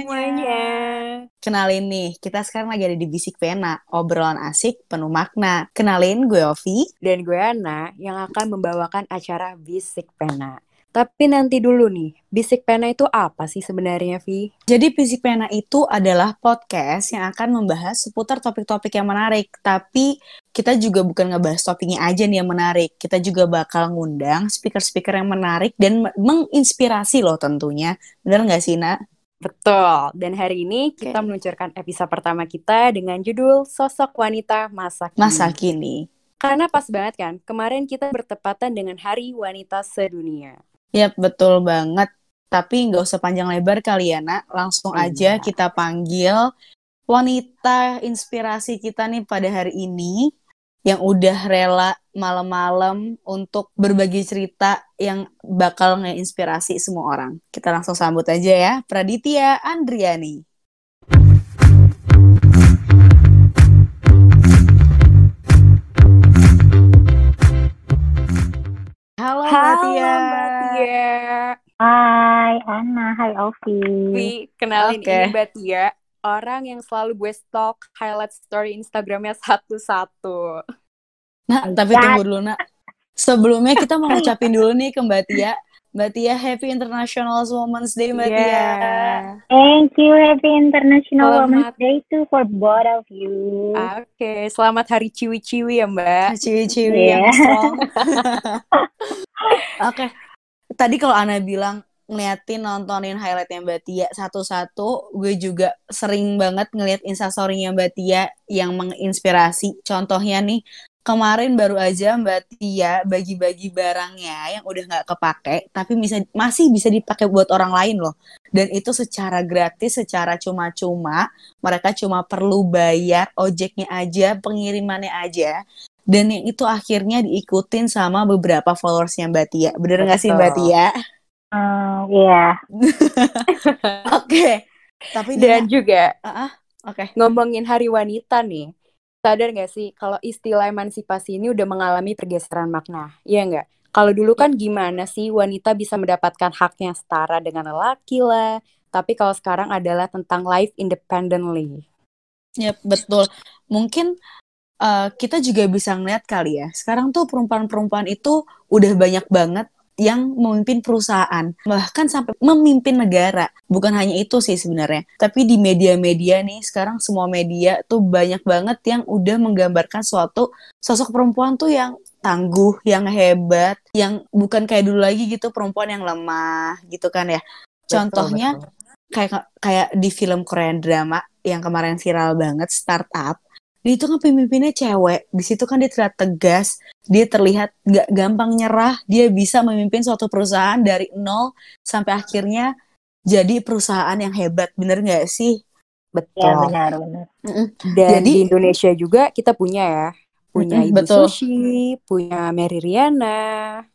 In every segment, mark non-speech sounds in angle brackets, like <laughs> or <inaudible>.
Semuanya. Kenalin nih, kita sekarang lagi ada di Bisik Pena, obrolan asik penuh makna. Kenalin gue Ovi. Dan gue Ana yang akan membawakan acara Bisik Pena. Tapi nanti dulu nih, Bisik Pena itu apa sih sebenarnya, Vi? Jadi Bisik Pena itu adalah podcast yang akan membahas seputar topik-topik yang menarik. Tapi kita juga bukan ngebahas topiknya aja nih yang menarik. Kita juga bakal ngundang speaker-speaker yang menarik dan menginspirasi loh tentunya. Bener nggak sih, Nak? Betul. Dan hari ini kita meluncurkan episode pertama kita dengan judul Sosok Wanita Masa Kini. Masa kini. Karena pas banget kan, kemarin kita bertepatan dengan Hari Wanita Sedunia. Yap, betul banget. Tapi nggak usah panjang lebar kali ya, Nak. Langsung aja Iya. kita panggil wanita inspirasi kita nih pada hari ini yang udah rela malam-malam untuk berbagi cerita yang bakal ngeinspirasi semua orang. Kita langsung sambut aja ya, Praditya Andriani. Halo, Tia. Hai Ana, hai Ovi. Vi, kenalin Oke. ini Mbak Tia, orang yang selalu gue stalk highlight story Instagramnya satu-satu. Nah, tapi Ya. tunggu dulu, Nak. Sebelumnya kita mau ngucapin dulu nih ke Mbak Tia. Mbak Tia, Happy International Women's Day, Mbak Tia. Yeah. Thank you, Happy International Selamat. Women's Day too for both of you. Oke, selamat hari ciwi-ciwi ya Mbak. Ciwi-ciwi yang strong. <laughs> Oke. Tadi kalau Ana bilang ngeliatin nontonin highlightnya Mbak Tia satu-satu, gue juga sering banget ngeliat instastory-nya Mbak Tia yang menginspirasi. Contohnya nih, kemarin baru aja Mbak Tia bagi-bagi barangnya yang udah nggak kepake, tapi bisa masih bisa dipakai buat orang lain loh. Dan itu secara gratis, secara cuma-cuma. Mereka cuma perlu bayar ojeknya aja, pengirimannya aja. Dan yang itu akhirnya diikutin sama beberapa followersnya Mbak Tia. Bener nggak sih Mbak. Tia? Hmm, Iya, <laughs> Oke. Tapi Dan juga ah, ah, oke. ngomongin hari wanita nih, sadar gak sih kalau istilah emansipasi ini udah mengalami pergeseran makna? Iya nggak? Kalau dulu kan gimana sih wanita bisa mendapatkan haknya setara dengan lelaki lah, tapi kalau sekarang adalah tentang life independently. Yap, betul. Mungkin eh, kita juga bisa ngeliat kali ya. Sekarang tuh perempuan-perempuan itu udah banyak banget yang memimpin perusahaan, bahkan sampai memimpin negara. Bukan hanya itu sih sebenarnya, tapi di media-media nih sekarang semua media tuh banyak banget yang udah menggambarkan suatu sosok perempuan tuh yang tangguh, yang hebat, yang bukan kayak dulu lagi gitu perempuan yang lemah gitu kan ya. Contohnya Betul, betul. kayak kayak di film Korean drama yang kemarin viral banget startup dia itu kan pemimpinnya cewek di situ kan dia terlihat tegas dia terlihat gak gampang nyerah dia bisa memimpin suatu perusahaan dari nol sampai akhirnya jadi perusahaan yang hebat bener nggak sih Betul. ya benar-benar. Dan Jadi- di Indonesia juga kita punya ya, punya Mm-mm, Ibu betul. Sushi, punya Mary Riana.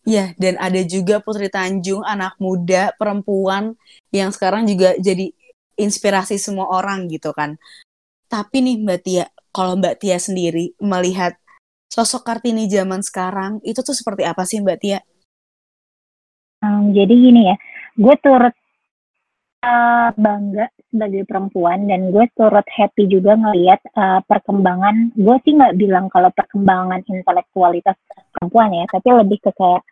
ya dan ada juga Putri Tanjung anak muda perempuan yang sekarang juga jadi inspirasi semua orang gitu kan tapi nih Mbak Tia kalau Mbak Tia sendiri melihat sosok Kartini zaman sekarang itu tuh seperti apa sih Mbak Tia? Hmm, jadi gini ya, gue turut eh, bangga sebagai perempuan dan gue turut happy juga ngelihat eh, perkembangan. Gue sih nggak bilang kalau perkembangan intelektualitas perempuan ya, tapi lebih ke kayak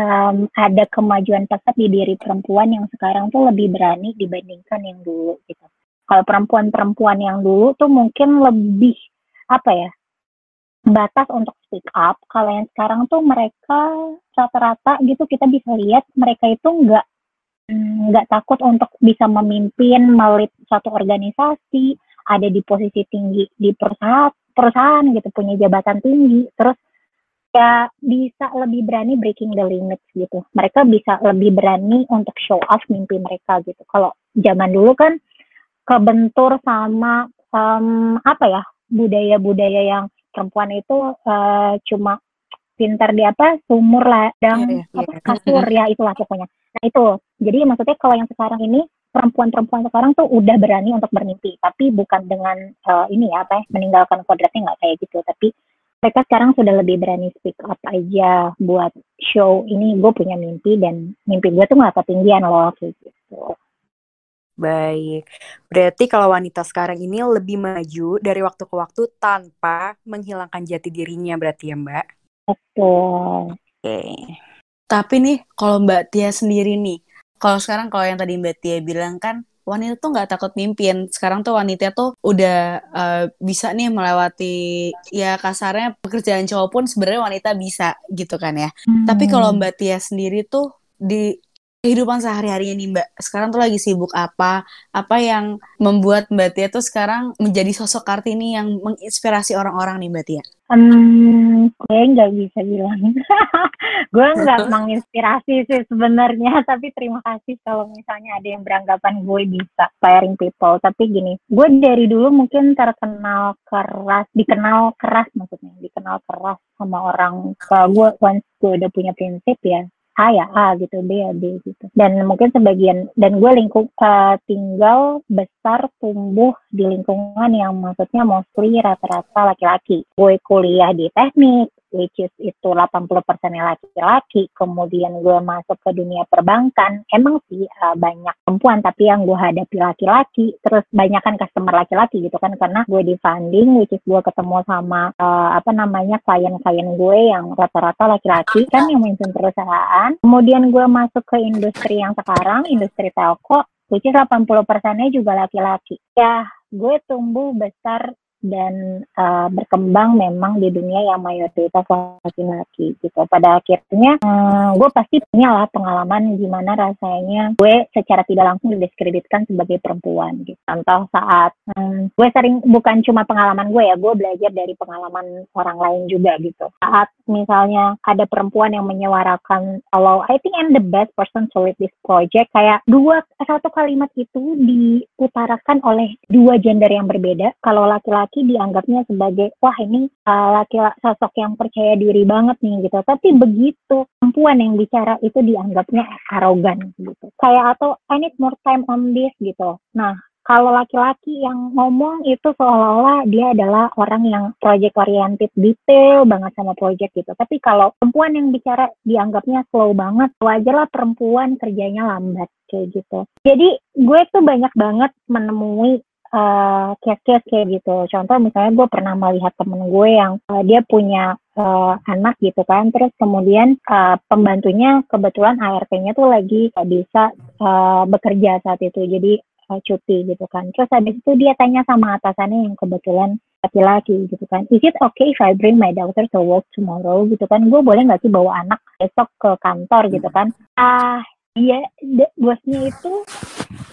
em, ada kemajuan pesat di diri perempuan yang sekarang tuh lebih berani dibandingkan yang dulu gitu. Kalau perempuan-perempuan yang dulu tuh mungkin lebih apa ya batas untuk speak up. Kalau yang sekarang tuh mereka rata-rata gitu kita bisa lihat mereka itu nggak mm, nggak takut untuk bisa memimpin melit suatu organisasi, ada di posisi tinggi di perusahaan perusahaan gitu punya jabatan tinggi, terus ya bisa lebih berani breaking the limits gitu. Mereka bisa lebih berani untuk show off mimpi mereka gitu. Kalau zaman dulu kan kebentur sama em, apa ya budaya-budaya yang perempuan itu eh, cuma pintar di apa sumur ladang Iya, iya, apa kasur ya itulah pokoknya. Nah itu. Jadi maksudnya kalau yang sekarang ini perempuan-perempuan sekarang tuh udah berani untuk bermimpi tapi bukan dengan eh, ini ya apa ya meninggalkan kodratnya nggak kayak gitu. Tapi mereka sekarang sudah lebih berani speak up aja buat show ini gue punya mimpi dan mimpi gue tuh nggak ketinggian loh kayak gitu Baik. Berarti kalau wanita sekarang ini lebih maju dari waktu ke waktu tanpa menghilangkan jati dirinya berarti ya Mbak? Betul. Oke. Tapi nih, kalau Mbak Tia sendiri nih, kalau sekarang kalau yang tadi Mbak Tia bilang kan, wanita tuh nggak takut mimpin. Sekarang tuh wanita tuh udah uh, bisa nih melewati ya kasarnya pekerjaan cowok pun sebenarnya wanita bisa gitu kan ya. Hmm. Tapi kalau Mbak Tia sendiri tuh di kehidupan sehari-harinya nih Mbak. Sekarang tuh lagi sibuk apa? Apa yang membuat Mbak Tia tuh sekarang menjadi sosok Kartini yang menginspirasi orang-orang nih Mbak Tia? Hmm, gue nggak bisa bilang. <laughs> gue nggak <laughs> menginspirasi sih sebenarnya, <laughs> tapi terima kasih kalau misalnya ada yang beranggapan gue bisa firing people. Tapi gini, gue dari dulu mungkin terkenal keras, dikenal keras maksudnya, dikenal keras sama orang. Kalau gue once gue udah punya prinsip ya, A ya A gitu, B ya B gitu. Dan mungkin sebagian dan gue lingkup uh, tinggal besar tumbuh di lingkungan yang maksudnya mostly rata-rata laki-laki. Gue kuliah di teknik, which is itu 80% laki-laki. Kemudian gue masuk ke dunia perbankan, emang sih uh, banyak perempuan, tapi yang gue hadapi laki-laki. Terus banyak kan customer laki-laki gitu kan, karena gue di funding, which is gue ketemu sama uh, apa namanya klien-klien gue yang rata-rata laki-laki kan yang memimpin perusahaan. Kemudian gue masuk ke industri yang sekarang, industri telco, which is 80 persennya juga laki-laki. Ya, gue tumbuh besar dan uh, berkembang memang di dunia yang mayoritas laki-laki gitu. Pada akhirnya um, gue pasti punya lah pengalaman gimana rasanya gue secara tidak langsung didiskreditkan sebagai perempuan gitu. Contoh saat um, gue sering bukan cuma pengalaman gue ya, gue belajar dari pengalaman orang lain juga gitu. Saat misalnya ada perempuan yang menyuarakan kalau I think I'm the best person to lead this project kayak dua satu kalimat itu diutarakan oleh dua gender yang berbeda. Kalau laki-laki laki dianggapnya sebagai wah ini uh, laki-laki sosok yang percaya diri banget nih gitu tapi begitu perempuan yang bicara itu dianggapnya arogan gitu kayak atau I need more time on this gitu nah kalau laki-laki yang ngomong itu seolah-olah dia adalah orang yang project oriented detail banget sama project gitu. Tapi kalau perempuan yang bicara dianggapnya slow banget, wajarlah perempuan kerjanya lambat kayak gitu. Jadi gue tuh banyak banget menemui uh, case-case kayak gitu. Contoh misalnya gue pernah melihat temen gue yang uh, dia punya uh, anak gitu kan, terus kemudian uh, pembantunya kebetulan ART-nya tuh lagi uh, bisa uh, bekerja saat itu, jadi uh, cuti gitu kan. Terus habis itu dia tanya sama atasannya yang kebetulan laki-laki gitu kan, is it okay if I bring my daughter to work tomorrow gitu kan? Gue boleh nggak sih bawa anak besok ke kantor gitu kan? Ah, uh, Iya, bosnya itu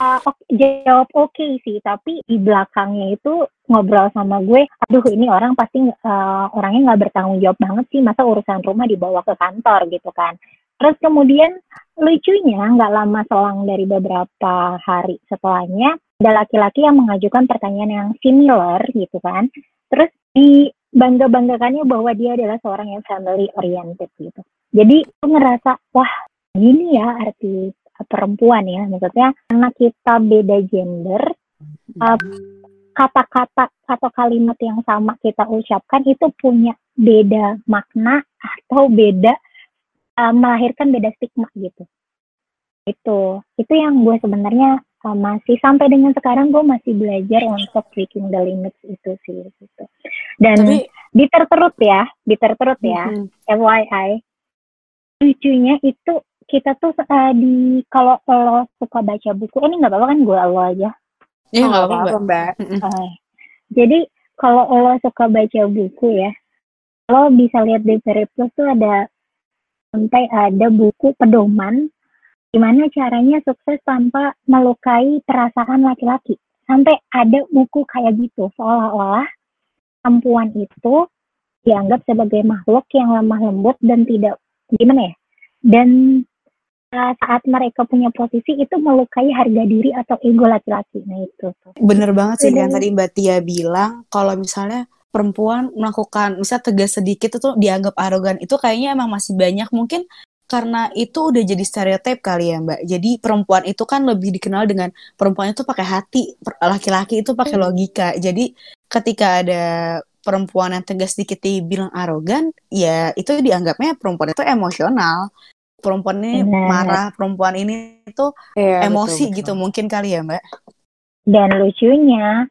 uh, jawab oke okay sih, tapi di belakangnya itu ngobrol sama gue, aduh ini orang pasti uh, orangnya nggak bertanggung jawab banget sih, masa urusan rumah dibawa ke kantor gitu kan. Terus kemudian lucunya nggak lama selang dari beberapa hari setelahnya, ada laki-laki yang mengajukan pertanyaan yang similar gitu kan. Terus di bangga-banggakannya bahwa dia adalah seorang yang family oriented gitu. Jadi aku ngerasa, wah gini ya arti perempuan ya. Maksudnya karena kita beda gender uh, kata-kata atau kalimat yang sama kita ucapkan itu punya beda makna atau beda uh, melahirkan beda stigma gitu. Itu. Itu yang gue sebenarnya uh, masih sampai dengan sekarang gue masih belajar untuk breaking the limits itu sih gitu. Dan Tapi, bitter terus ya bitter terus ya mm -hmm. FYI lucunya itu kita tuh uh, di kalau lo suka baca buku ini nggak apa-apa kan gue lo aja Iya nggak apa-apa mbak. Uh, jadi kalau lo suka baca buku ya, lo bisa lihat di Plus tuh ada sampai ada buku pedoman gimana caranya sukses tanpa melukai perasaan laki-laki. Sampai ada buku kayak gitu, seolah-olah perempuan itu dianggap sebagai makhluk yang lemah lembut dan tidak gimana ya, dan saat mereka punya posisi itu melukai harga diri atau ego laki-laki. Nah itu. Bener banget sih yang tadi Mbak Tia bilang kalau misalnya perempuan melakukan misal tegas sedikit itu dianggap arogan itu kayaknya emang masih banyak mungkin karena itu udah jadi stereotip kali ya Mbak. Jadi perempuan itu kan lebih dikenal dengan perempuan itu pakai hati, laki-laki itu pakai hmm. logika. Jadi ketika ada perempuan yang tegas sedikit dibilang arogan, ya itu dianggapnya perempuan itu emosional perempuan ini Benar. marah perempuan ini tuh Iya, emosi betul, gitu betul. mungkin kali ya mbak Dan lucunya,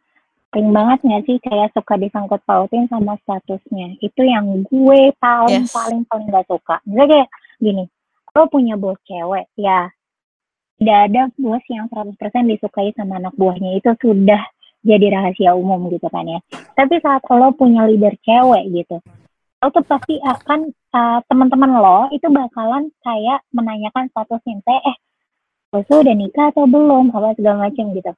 sering banget nggak sih kayak suka disangkut pautin sama statusnya. Itu yang gue paling Yes. paling paling gak suka. Misalnya kayak gini, lo punya bos cewek, ya tidak ada bos yang 100% disukai sama anak buahnya. Itu sudah jadi rahasia umum gitu kan ya. Tapi saat lo punya leader cewek gitu, lo tuh pasti akan uh, teman-teman lo itu bakalan kayak menanyakan statusnya, eh lo udah nikah atau belum, apa segala macam gitu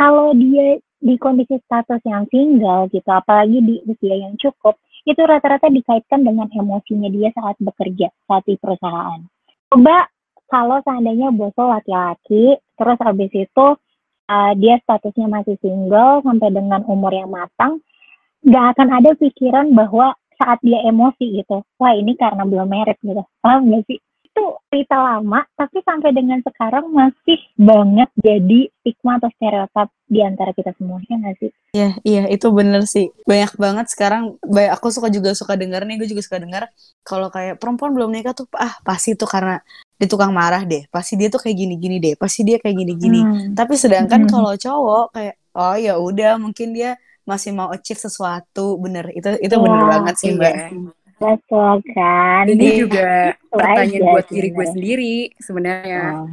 kalau dia di kondisi status yang single gitu, apalagi di usia yang cukup, itu rata-rata dikaitkan dengan emosinya dia saat bekerja, saat di perusahaan. Coba kalau seandainya bos lo laki-laki, terus habis itu uh, dia statusnya masih single sampai dengan umur yang matang, nggak akan ada pikiran bahwa saat dia emosi gitu, wah ini karena belum merit gitu, paham nggak sih? itu cerita lama, tapi sampai dengan sekarang masih banget jadi stigma atau stereotip di antara kita semua, ya nggak sih? Iya, iya itu bener sih. Banyak banget sekarang. Banyak aku suka juga suka denger nih, gue juga suka denger kalau kayak perempuan belum nikah tuh ah pasti itu karena dia tukang marah deh. Pasti dia tuh kayak gini-gini deh. Pasti dia kayak gini-gini. Hmm. Tapi sedangkan Hmm. kalau cowok kayak oh ya udah mungkin dia masih mau achieve sesuatu. Bener. Itu itu bener Iya, banget sih, Mbak. Iya. Betul kan? Ini Iya. juga pertanyaan aja buat diri gue sendiri sebenarnya. Oh.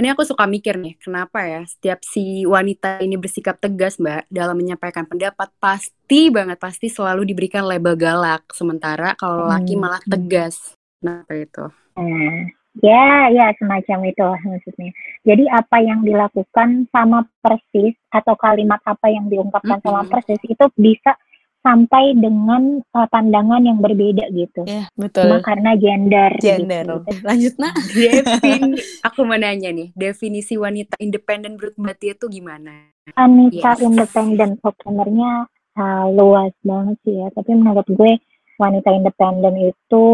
Ini aku suka mikir nih, kenapa ya setiap si wanita ini bersikap tegas, Mbak, dalam menyampaikan pendapat, pasti banget, pasti selalu diberikan label galak. Sementara kalau laki Hmm. malah tegas. Kenapa itu? Nah, ya, ya semacam itu lah maksudnya. Jadi apa yang dilakukan sama persis atau kalimat apa yang diungkapkan sama Mm-mm. persis itu bisa sampai dengan uh, pandangan yang berbeda gitu. Iya, betul. Cuma karena gender. Gender. Gitu. Eh, Lanjut, Nak. <laughs> Defin, aku mau nanya nih, definisi wanita independen menurut Mbak Tia itu gimana? Wanita Yes. independen, sebenarnya uh, luas banget sih ya. Tapi menurut gue wanita independen itu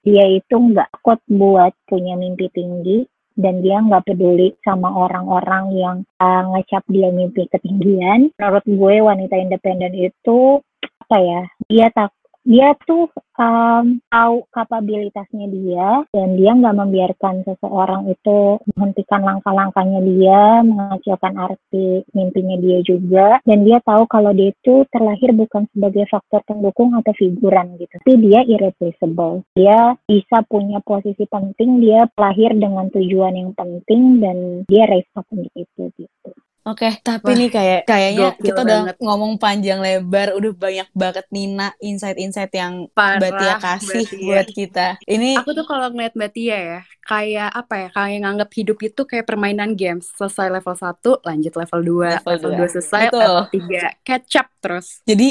dia itu nggak takut buat punya mimpi tinggi dan dia nggak peduli sama orang-orang yang uh, ngecap dia mimpi ketinggian. Menurut gue wanita independen itu apa ya? Dia tak dia tuh um, tahu kapabilitasnya dia dan dia nggak membiarkan seseorang itu menghentikan langkah-langkahnya dia, mengecilkan arti mimpinya dia juga dan dia tahu kalau dia itu terlahir bukan sebagai faktor pendukung atau figuran gitu, tapi dia irreplaceable. Dia bisa punya posisi penting, dia lahir dengan tujuan yang penting dan dia raise up itu gitu. Oke, tapi Wah, nih kayak kayaknya kita udah banget. ngomong panjang lebar, udah banyak banget Nina insight-insight yang Parah, Mbak Tia Mbak kasih Tia. buat kita. Ini Aku tuh kalau ngeliat Mbak Tia ya, kayak apa ya, kayak nganggap hidup itu kayak permainan games. Selesai level 1, lanjut level 2. Level Level, dua. 2 selesai, Betul. level 3. Catch up terus. jadi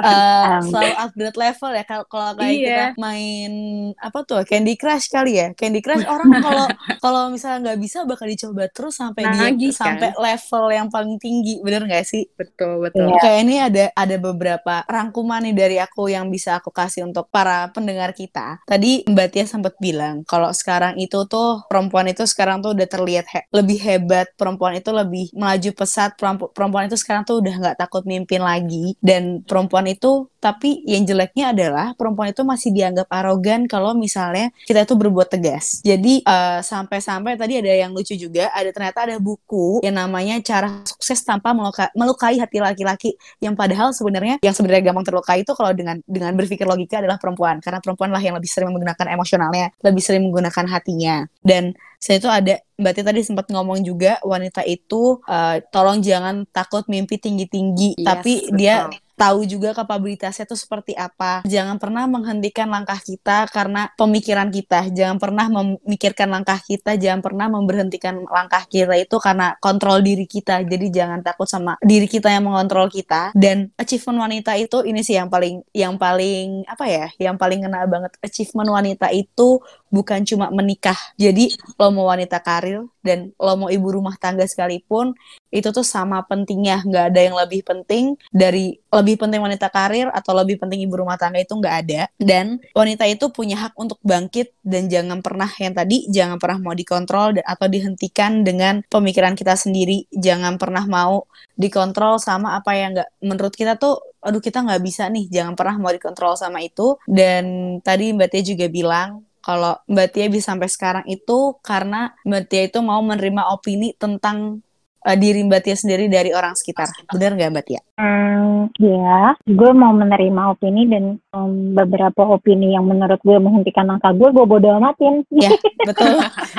Um, selalu upgrade level ya. Kalau kalau kayak Iya. kita main apa tuh Candy Crush kali ya. Candy Crush orang <laughs> kalau kalau misalnya nggak bisa bakal dicoba terus sampai dia Nagih, kan? sampai level yang paling tinggi, bener nggak sih? Betul, betul. Iya. Kayak ini ada ada beberapa rangkuman nih dari aku yang bisa aku kasih untuk para pendengar kita. Tadi Mbak Tia sempat bilang kalau sekarang itu tuh perempuan itu sekarang tuh udah terlihat he- lebih hebat, perempuan itu lebih melaju pesat, perempu- perempuan itu sekarang tuh udah nggak takut mimpin lagi dan perempuan itu tapi yang jeleknya adalah perempuan itu masih dianggap arogan kalau misalnya kita itu berbuat tegas. Jadi eh, sampai-sampai tadi ada yang lucu juga, ada ternyata ada buku yang namanya cara sukses tanpa meluka- melukai hati laki-laki yang padahal sebenarnya yang sebenarnya gampang terlukai itu kalau dengan dengan berpikir logika adalah perempuan karena perempuan lah yang lebih sering menggunakan emosionalnya, lebih sering menggunakan hatinya. Dan saya itu ada Mbak Tia tadi sempat ngomong juga wanita itu eh, tolong jangan takut mimpi tinggi-tinggi, Yes, tapi betul. dia tahu juga kapabilitasnya itu seperti apa. Jangan pernah menghentikan langkah kita karena pemikiran kita. Jangan pernah memikirkan langkah kita, jangan pernah memberhentikan langkah kita itu karena kontrol diri kita. Jadi jangan takut sama diri kita yang mengontrol kita. Dan achievement wanita itu ini sih yang paling yang paling apa ya? Yang paling kena banget achievement wanita itu bukan cuma menikah. Jadi lo mau wanita karir dan lo mau ibu rumah tangga sekalipun itu tuh sama pentingnya. Nggak ada yang lebih penting dari lebih penting wanita karir atau lebih penting ibu rumah tangga itu nggak ada. Dan wanita itu punya hak untuk bangkit dan jangan pernah yang tadi jangan pernah mau dikontrol atau dihentikan dengan pemikiran kita sendiri. Jangan pernah mau dikontrol sama apa yang nggak menurut kita tuh aduh kita nggak bisa nih jangan pernah mau dikontrol sama itu. Dan tadi Mbak Tia juga bilang kalau Mbak Tia bisa sampai sekarang itu karena Mbak Tia itu mau menerima opini tentang uh, diri Mbak Tia sendiri dari orang sekitar. Benar nggak Mbak Tia? Hmm, ya, gue mau menerima opini dan um, beberapa opini yang menurut gue menghentikan langkah gue, gue bodo amatin. Ya, <laughs> betul.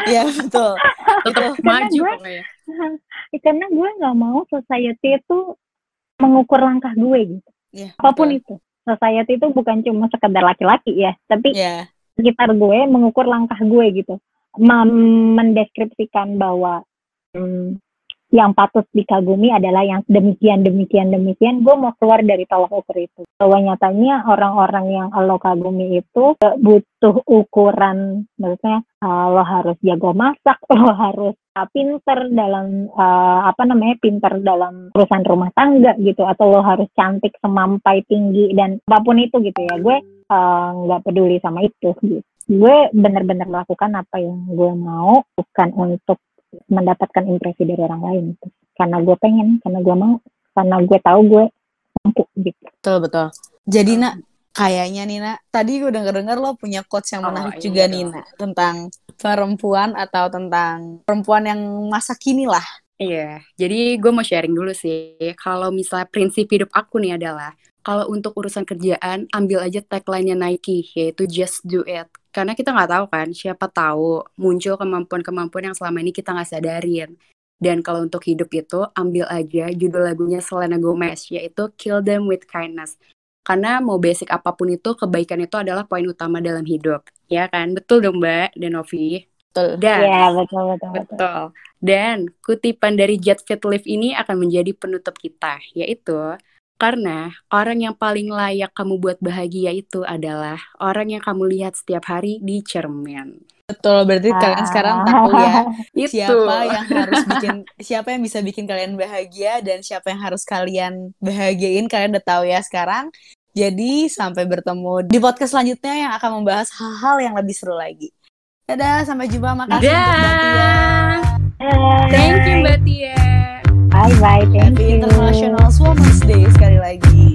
ya, betul. Tetap maju gue, pokoknya. <laughs> karena gue nggak mau society itu mengukur langkah gue gitu. Ya, Apa pun betul. itu. Society itu bukan cuma sekedar laki-laki ya, tapi Ya, sekitar gue mengukur langkah gue gitu. Mem- mendeskripsikan bahwa hmm, yang patut dikagumi adalah yang demikian demikian demikian. Gue mau keluar dari tolak ukur itu. Bahwa nyatanya orang-orang yang lo kagumi itu eh, butuh ukuran maksudnya eh, lo harus jago masak <laughs> lo harus eh, pinter dalam eh, apa namanya pinter dalam urusan rumah tangga gitu atau lo harus cantik semampai tinggi dan apa pun itu gitu ya. Gue nggak peduli sama itu gitu. Gue bener-bener melakukan apa yang gue mau bukan untuk mendapatkan impresi dari orang lain gitu. karena gue pengen karena gue mau karena gue tahu gue mampu gitu betul betul. Jadi nak kayaknya Nina tadi gue denger-dengar lo punya quotes yang Oh, menarik iya juga dong. Nina tentang perempuan atau tentang perempuan yang masa kini lah. Iya, jadi gue mau sharing dulu sih. Kalau misalnya prinsip hidup aku nih adalah, kalau untuk urusan kerjaan, ambil aja tagline-nya Nike, yaitu just do it. Karena kita nggak tahu kan, siapa tahu muncul kemampuan-kemampuan yang selama ini kita nggak sadarin. Dan kalau untuk hidup itu, ambil aja judul lagunya Selena Gomez, yaitu Kill Them With Kindness. Karena mau basic apa pun itu, kebaikan itu adalah poin utama dalam hidup. Ya kan? Betul dong Mbak dan Novi? Betul. Dan Iya betul betul betul Betul. Dan kutipan dari Jet Fit Live ini akan menjadi penutup kita, yaitu karena orang yang paling layak kamu buat bahagia itu adalah orang yang kamu lihat setiap hari di cermin. Betul, berarti kalian sekarang tahu ya <laughs> Itu. siapa yang harus bikin siapa yang bisa bikin kalian bahagia dan siapa yang harus kalian bahagiain kalian udah tahu ya sekarang. Jadi sampai bertemu di podcast selanjutnya yang akan membahas hal-hal yang lebih seru lagi. Dadah, sampai jumpa. Makasih untuk Mbak Tia. Thank you Mbak Tia. Bye bye thank Happy you International Women's Day sekali lagi.